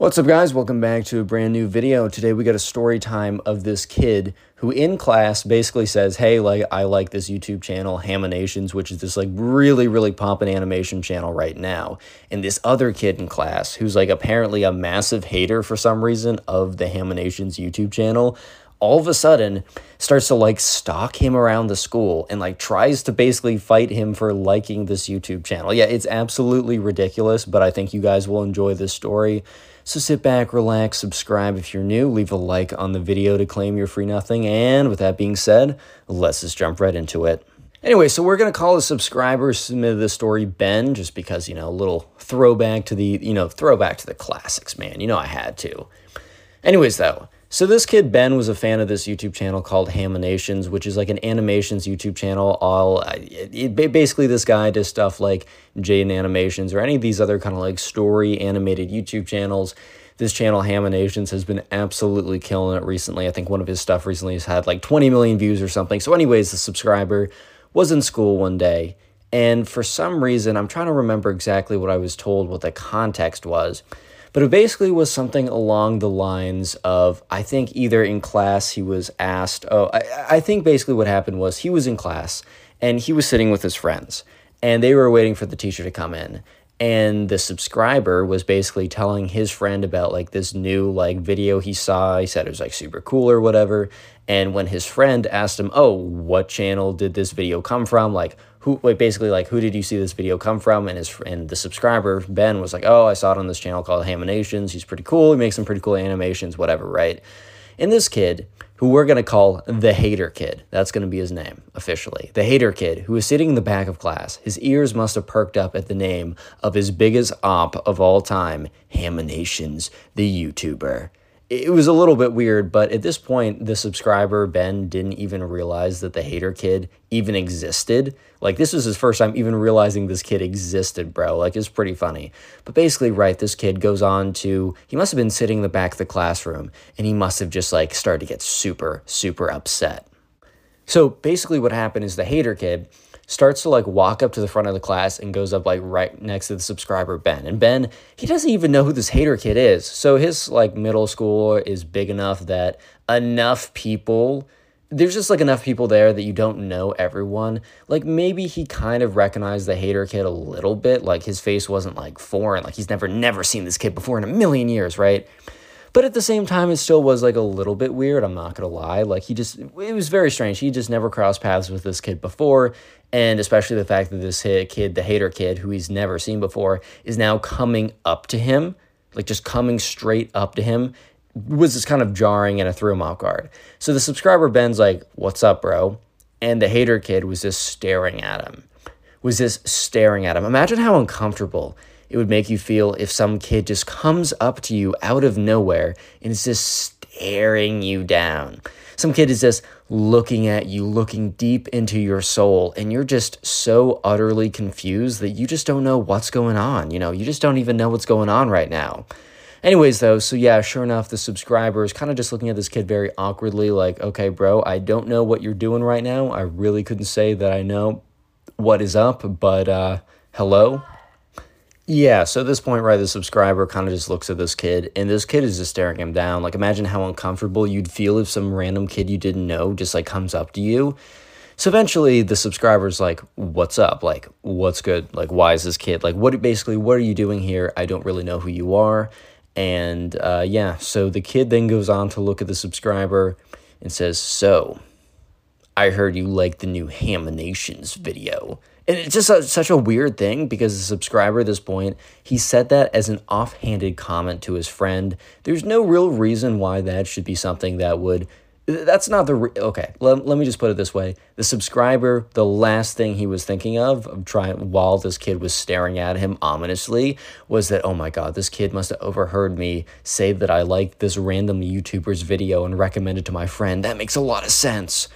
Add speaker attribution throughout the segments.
Speaker 1: What's up guys? Welcome back to a brand new video. Today we got a story time of this kid who in class basically says, "Hey, like I like this YouTube channel Haminations, which is this like really really poppin' animation channel right now." And this other kid in class who's like apparently a massive hater for some reason of the Haminations YouTube channel all of a sudden starts to like stalk him around the school and like tries to basically fight him for liking this YouTube channel. Yeah, it's absolutely ridiculous, but I think you guys will enjoy this story. So sit back, relax, subscribe if you're new, leave a like on the video to claim your free nothing. And with that being said, let's just jump right into it. Anyway, so we're going to call the subscriber submitted the story Ben, just because, you know, a little throwback to the, you know, throwback to the classics, man. You know, I had to. Anyways, though, so this kid Ben was a fan of this YouTube channel called Haminations, which is like an animations YouTube channel. All uh, it, it, basically this guy does stuff like Jaden Animations or any of these other kind of like story animated YouTube channels. This channel Haminations has been absolutely killing it recently. I think one of his stuff recently has had like 20 million views or something. So, anyways, the subscriber was in school one day, and for some reason, I'm trying to remember exactly what I was told, what the context was. But it basically was something along the lines of I think either in class he was asked, oh, I, I think basically what happened was he was in class and he was sitting with his friends and they were waiting for the teacher to come in. And the subscriber was basically telling his friend about like this new like video he saw. He said it was like super cool or whatever. And when his friend asked him oh what channel did this video come from? Like who like basically like who did you see this video come from and his and the subscriber ben was like oh i saw it on this channel called Haminations he's pretty cool he makes some pretty cool animations whatever right and this kid who we're going to call the hater kid. That's going to be his name officially. The hater kid, who was sitting in the back of class. His ears must have perked up at the name of his biggest op of all time, Haminations, the YouTuber it was a little bit weird, but at this point, the subscriber, Ben, didn't even realize that the hater kid even existed. Like, this was his first time even realizing this kid existed, bro. Like, it's pretty funny. But basically, right, this kid goes on to, he must have been sitting in the back of the classroom and he must have just like started to get super, super upset. So basically, what happened is the hater kid starts to like walk up to the front of the class and goes up like right next to the subscriber Ben. And Ben, he doesn't even know who this hater kid is. So his like middle school is big enough that enough people there's just like enough people there that you don't know everyone. Like maybe he kind of recognized the hater kid a little bit. Like his face wasn't like foreign. Like he's never never seen this kid before in a million years, right? But at the same time, it still was like a little bit weird. I'm not gonna lie. Like he just, it was very strange. He just never crossed paths with this kid before, and especially the fact that this kid, the hater kid, who he's never seen before, is now coming up to him, like just coming straight up to him, was just kind of jarring and it threw him off guard. So the subscriber Ben's like, "What's up, bro?" And the hater kid was just staring at him. Was just staring at him. Imagine how uncomfortable it would make you feel if some kid just comes up to you out of nowhere and is just staring you down. Some kid is just looking at you, looking deep into your soul, and you're just so utterly confused that you just don't know what's going on. You know, you just don't even know what's going on right now. Anyways, though, so yeah, sure enough, the subscriber is kind of just looking at this kid very awkwardly, like, okay, bro, I don't know what you're doing right now. I really couldn't say that I know what is up, but uh, hello? Yeah, so at this point, right, the subscriber kind of just looks at this kid, and this kid is just staring him down. Like, imagine how uncomfortable you'd feel if some random kid you didn't know just like comes up to you. So eventually, the subscriber's like, "What's up? Like, what's good? Like, why is this kid like? What basically? What are you doing here? I don't really know who you are." And uh, yeah, so the kid then goes on to look at the subscriber and says, "So, I heard you like the new Haminations video." And it's just a, such a weird thing because the subscriber at this point, he said that as an offhanded comment to his friend. There's no real reason why that should be something that would. That's not the. Re- okay, let, let me just put it this way. The subscriber, the last thing he was thinking of, of trying while this kid was staring at him ominously, was that, oh my God, this kid must have overheard me say that I like this random YouTuber's video and recommend it to my friend. That makes a lot of sense.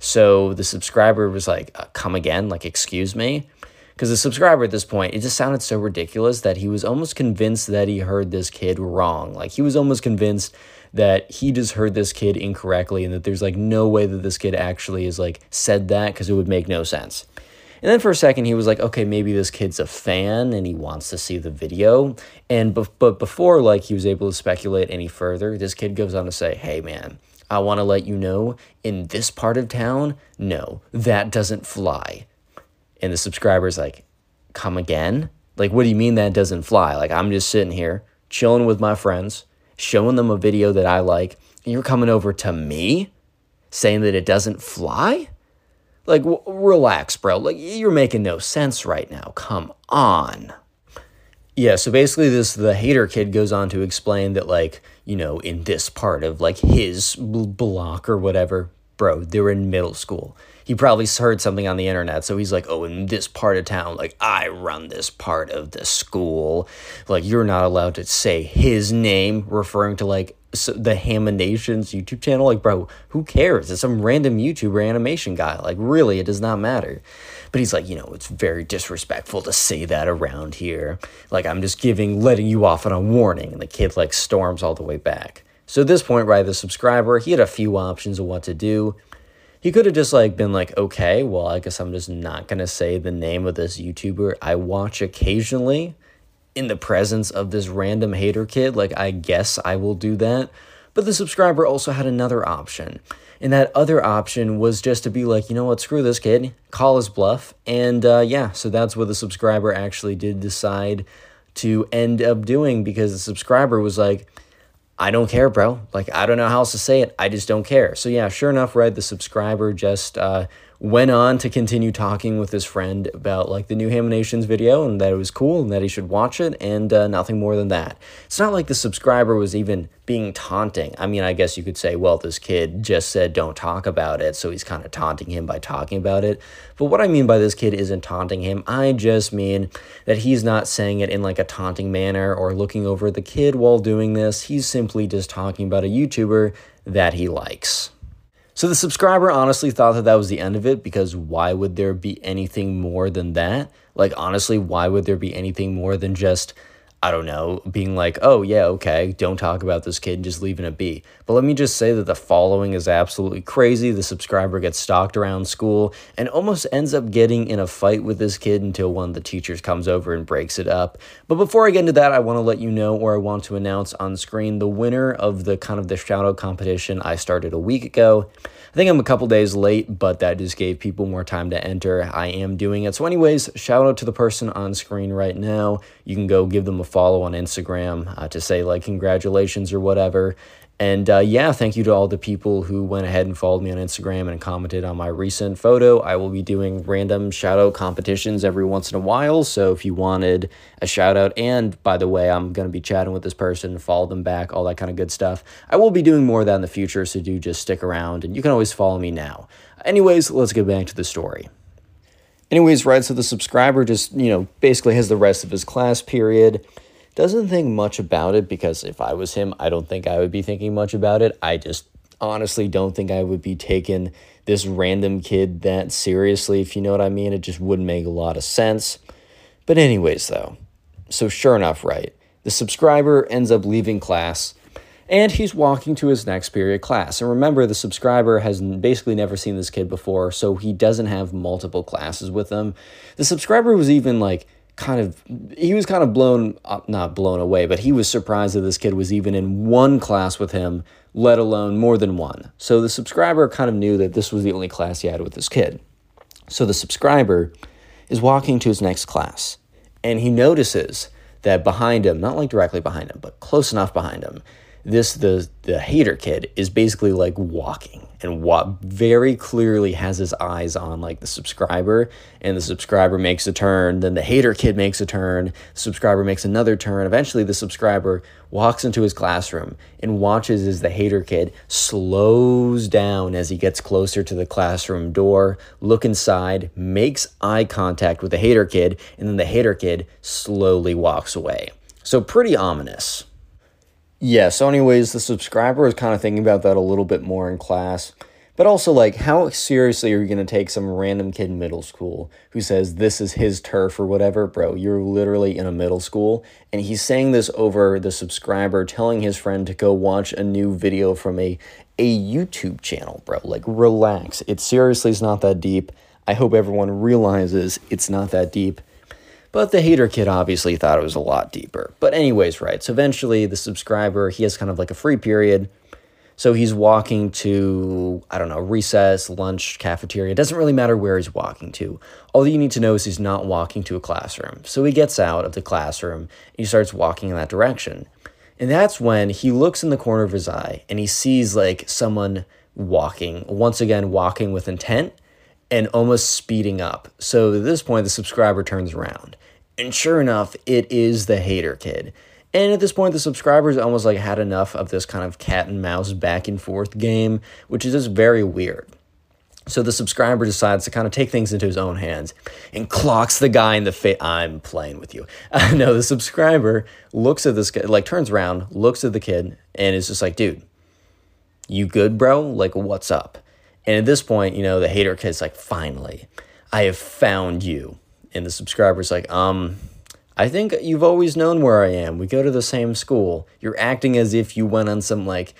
Speaker 1: So the subscriber was like, uh, come again? Like, excuse me? Because the subscriber at this point, it just sounded so ridiculous that he was almost convinced that he heard this kid wrong. Like, he was almost convinced that he just heard this kid incorrectly and that there's like no way that this kid actually is like said that because it would make no sense. And then for a second, he was like, okay, maybe this kid's a fan and he wants to see the video. And be- but before like he was able to speculate any further, this kid goes on to say, hey man, I want to let you know in this part of town, no, that doesn't fly. And the subscriber's like, come again? Like, what do you mean that doesn't fly? Like, I'm just sitting here chilling with my friends, showing them a video that I like, and you're coming over to me saying that it doesn't fly? Like, w- relax, bro. Like, you're making no sense right now. Come on. Yeah, so basically, this the hater kid goes on to explain that, like, you know, in this part of like his block or whatever, bro, they were in middle school. He probably heard something on the internet, so he's like, "Oh, in this part of town, like I run this part of the school. Like you're not allowed to say his name, referring to like so the Haminations YouTube channel. Like, bro, who cares? It's some random YouTuber animation guy. Like, really, it does not matter. But he's like, you know, it's very disrespectful to say that around here. Like, I'm just giving, letting you off on a warning. And the kid, like, storms all the way back. So at this point, right, the subscriber, he had a few options of what to do. He could have just, like, been like, okay, well, I guess I'm just not going to say the name of this YouTuber I watch occasionally in the presence of this random hater kid. Like, I guess I will do that. But the subscriber also had another option. And that other option was just to be like, you know what, screw this kid, call his bluff. And uh, yeah, so that's what the subscriber actually did decide to end up doing because the subscriber was like, I don't care, bro. Like, I don't know how else to say it. I just don't care. So, yeah, sure enough, right, the subscriber just uh, went on to continue talking with his friend about like the new Haminations video and that it was cool and that he should watch it and uh, nothing more than that. It's not like the subscriber was even being taunting. I mean, I guess you could say, well, this kid just said don't talk about it, so he's kind of taunting him by talking about it. But what I mean by this kid isn't taunting him. I just mean that he's not saying it in like a taunting manner or looking over the kid while doing this. He's simply just talking about a YouTuber that he likes. So the subscriber honestly thought that that was the end of it because why would there be anything more than that? Like, honestly, why would there be anything more than just I don't know, being like, oh, yeah, okay, don't talk about this kid and just leaving it be. But let me just say that the following is absolutely crazy. The subscriber gets stalked around school and almost ends up getting in a fight with this kid until one of the teachers comes over and breaks it up. But before I get into that, I want to let you know or I want to announce on screen the winner of the kind of the shout out competition I started a week ago. I think I'm a couple days late, but that just gave people more time to enter. I am doing it. So, anyways, shout out to the person on screen right now. You can go give them a follow on Instagram uh, to say, like, congratulations or whatever. And uh, yeah, thank you to all the people who went ahead and followed me on Instagram and commented on my recent photo. I will be doing random shout out competitions every once in a while. So if you wanted a shout out, and by the way, I'm going to be chatting with this person, follow them back, all that kind of good stuff. I will be doing more of that in the future. So do just stick around and you can always follow me now. Anyways, let's get back to the story. Anyways, right, so the subscriber just, you know, basically has the rest of his class period doesn't think much about it because if I was him, I don't think I would be thinking much about it. I just honestly don't think I would be taking this random kid that seriously, if you know what I mean. It just wouldn't make a lot of sense. But, anyways, though, so sure enough, right, the subscriber ends up leaving class and he's walking to his next period class. And remember, the subscriber has basically never seen this kid before, so he doesn't have multiple classes with him. The subscriber was even like, kind of he was kind of blown up not blown away but he was surprised that this kid was even in one class with him let alone more than one so the subscriber kind of knew that this was the only class he had with this kid so the subscriber is walking to his next class and he notices that behind him not like directly behind him but close enough behind him this the the hater kid is basically like walking and what very clearly has his eyes on like the subscriber and the subscriber makes a turn then the hater kid makes a turn subscriber makes another turn. Eventually the subscriber walks into his classroom and watches as the hater kid slows down as he gets closer to the classroom door look inside makes eye contact with the hater kid and then the hater kid slowly walks away. So pretty ominous yeah, so anyways, the subscriber was kind of thinking about that a little bit more in class. But also, like, how seriously are you going to take some random kid in middle school who says this is his turf or whatever? Bro, you're literally in a middle school. And he's saying this over the subscriber telling his friend to go watch a new video from a, a YouTube channel, bro. Like, relax. It seriously is not that deep. I hope everyone realizes it's not that deep. But the hater kid obviously thought it was a lot deeper. But, anyways, right. So, eventually, the subscriber, he has kind of like a free period. So, he's walking to, I don't know, recess, lunch, cafeteria. It doesn't really matter where he's walking to. All you need to know is he's not walking to a classroom. So, he gets out of the classroom and he starts walking in that direction. And that's when he looks in the corner of his eye and he sees like someone walking, once again, walking with intent and almost speeding up. So at this point, the subscriber turns around. And sure enough, it is the hater kid. And at this point, the subscribers almost like had enough of this kind of cat and mouse back and forth game, which is just very weird. So the subscriber decides to kind of take things into his own hands and clocks the guy in the face. I'm playing with you. Uh, no, the subscriber looks at this guy, like turns around, looks at the kid, and is just like, dude, you good, bro? Like, what's up? And at this point, you know, the hater kid's like, finally, I have found you. And the subscriber's like, um, I think you've always known where I am. We go to the same school. You're acting as if you went on some like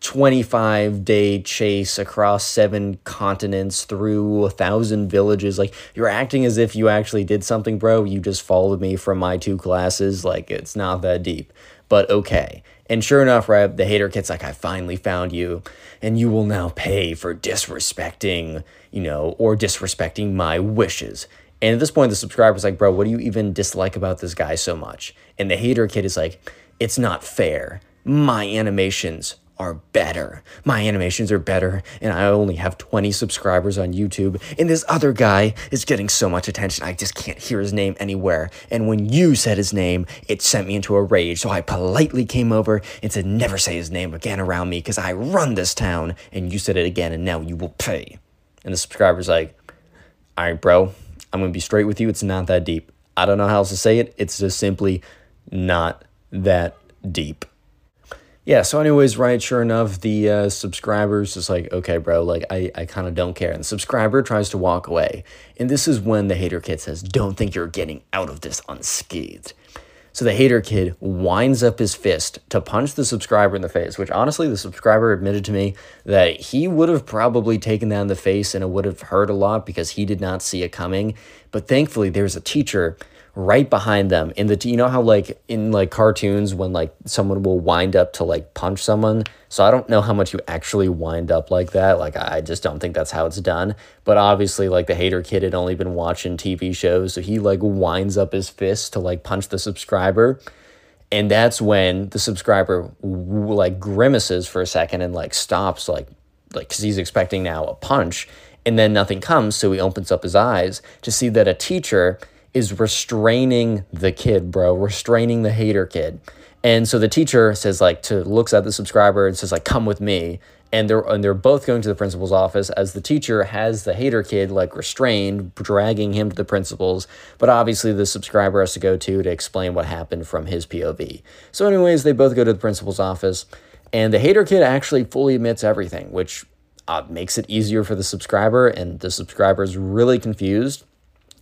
Speaker 1: 25 day chase across seven continents through a thousand villages. Like, you're acting as if you actually did something, bro. You just followed me from my two classes. Like, it's not that deep, but okay. And sure enough, right, the hater kid's like, I finally found you, and you will now pay for disrespecting, you know, or disrespecting my wishes. And at this point, the subscriber's like, bro, what do you even dislike about this guy so much? And the hater kid is like, it's not fair. My animations are better. My animations are better, and I only have 20 subscribers on YouTube. And this other guy is getting so much attention, I just can't hear his name anywhere. And when you said his name, it sent me into a rage. So I politely came over and said, Never say his name again around me because I run this town. And you said it again, and now you will pay. And the subscriber's like, All right, bro, I'm to be straight with you. It's not that deep. I don't know how else to say it. It's just simply not that deep yeah, so anyways, right, sure enough, the uh, subscriber's just like, okay, bro, like, I, I kind of don't care. And the subscriber tries to walk away. And this is when the hater kid says, don't think you're getting out of this unscathed. So the hater kid winds up his fist to punch the subscriber in the face, which honestly, the subscriber admitted to me that he would have probably taken that in the face and it would have hurt a lot because he did not see it coming. But thankfully, there's a teacher right behind them in the you know how like in like cartoons when like someone will wind up to like punch someone? So i don't know how much you actually wind up like that. Like i just don't think that's how it's done. But obviously like the hater kid had only been watching tv shows so he like winds up his fist to like punch the subscriber. And that's when the subscriber like grimaces for a second and like stops like like because he's expecting now a punch. And then nothing comes so he opens up his eyes to see that a teacher is restraining the kid, bro, restraining the hater kid. And so the teacher says like to looks at the subscriber and says like come with me. And they're and they're both going to the principal's office as the teacher has the hater kid like restrained, dragging him to the principal's. But obviously the subscriber has to go to to explain what happened from his POV. So, anyways, they both go to the principal's office, and the hater kid actually fully admits everything, which uh, makes it easier for the subscriber. And the subscriber is really confused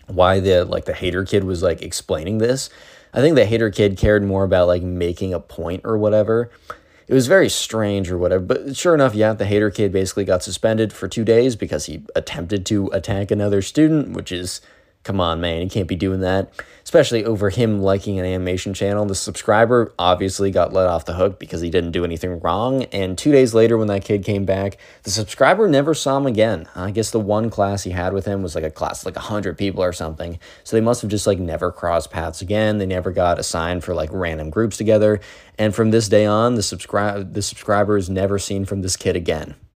Speaker 1: why the like the hater kid was like explaining this. I think the hater kid cared more about like making a point or whatever. It was very strange or whatever. But sure enough, yeah, the hater kid basically got suspended for two days because he attempted to attack another student, which is come on, man, you can't be doing that. Especially over him liking an animation channel. The subscriber obviously got let off the hook because he didn't do anything wrong. And two days later, when that kid came back, the subscriber never saw him again. I guess the one class he had with him was like a class like 100 people or something. So they must have just like never crossed paths again. They never got assigned for like random groups together. And from this day on, the subscribe the subscriber is never seen from this kid again.